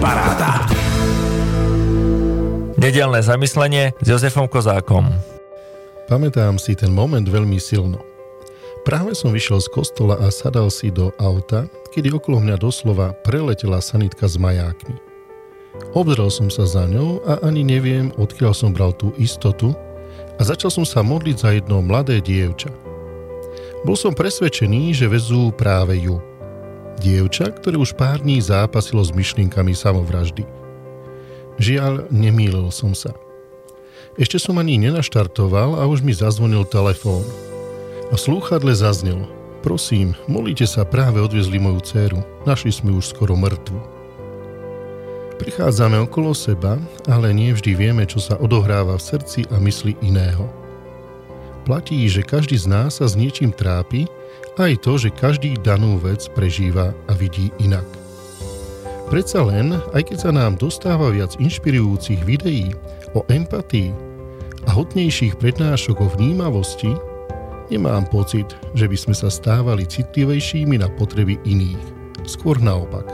Paráda. Nedelné zamyslenie s Jozefom Kozákom. Pamätám si ten moment veľmi silno. Práve som vyšiel z kostola a sadal si do auta, kedy okolo mňa doslova preletela sanitka s majákmi. Obzrel som sa za ňou a ani neviem, odkiaľ som bral tú istotu a začal som sa modliť za jedno mladé dievča. Bol som presvedčený, že vezú práve ju. Dievča, ktoré už pár dní zápasilo s myšlienkami samovraždy. Žiaľ, nemýlil som sa. Ešte som ani nenaštartoval a už mi zazvonil telefón. A slúchadle zaznelo. Prosím, molíte sa, práve odviezli moju dceru. Našli sme už skoro mŕtvu. Prichádzame okolo seba, ale nie vždy vieme, čo sa odohráva v srdci a mysli iného. Platí, že každý z nás sa s niečím trápi, aj to, že každý danú vec prežíva a vidí inak. Predsa len, aj keď sa nám dostáva viac inšpirujúcich videí o empatii a hodnejších prednášok o vnímavosti, nemám pocit, že by sme sa stávali citlivejšími na potreby iných. Skôr naopak.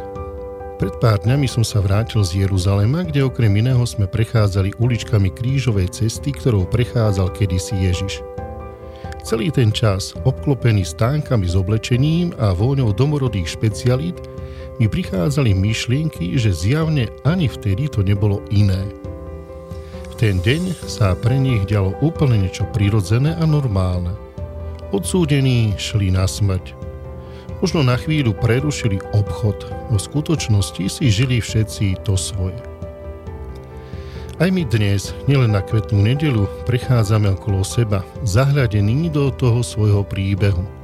Pred pár dňami som sa vrátil z Jeruzalema, kde okrem iného sme prechádzali uličkami krížovej cesty, ktorou prechádzal kedysi Ježiš. Celý ten čas, obklopený stánkami s oblečením a vôňou domorodých špecialít, mi prichádzali myšlienky, že zjavne ani vtedy to nebolo iné. V ten deň sa pre nich dialo úplne niečo prirodzené a normálne. Odsúdení šli na smrť. Možno na chvíľu prerušili obchod, no v skutočnosti si žili všetci to svoje. Aj my dnes, nielen na kvetnú nedelu, prechádzame okolo seba, zahľadení do toho svojho príbehu –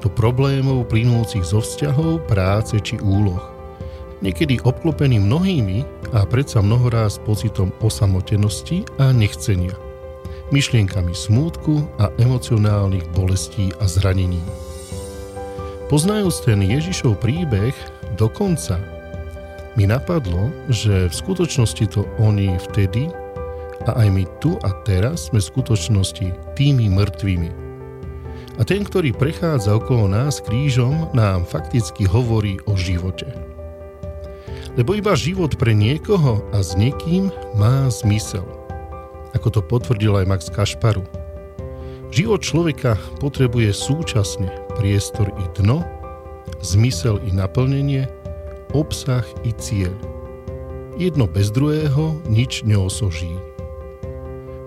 do problémov plynúcich zo vzťahov, práce či úloh. Niekedy obklopený mnohými a predsa mnohoráz pocitom osamotenosti a nechcenia. Myšlienkami smútku a emocionálnych bolestí a zranení. Poznajúc ten Ježišov príbeh dokonca, mi napadlo, že v skutočnosti to oni vtedy a aj my tu a teraz sme v skutočnosti tými mŕtvými, a ten, ktorý prechádza okolo nás krížom, nám fakticky hovorí o živote. Lebo iba život pre niekoho a s niekým má zmysel. Ako to potvrdil aj Max Kašparu. Život človeka potrebuje súčasne priestor i dno, zmysel i naplnenie, obsah i cieľ. Jedno bez druhého nič neosoží.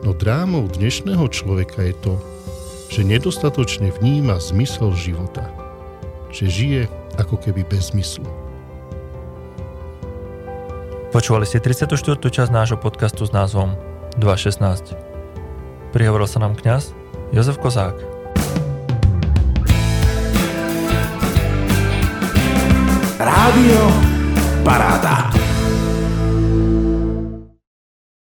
No drámou dnešného človeka je to, že nedostatočne vníma zmysel života, že žije ako keby bez zmyslu. Počúvali ste 34. časť nášho podcastu s názvom 2.16. Prihovoril sa nám kňaz Jozef Kozák. Rádio Paráda.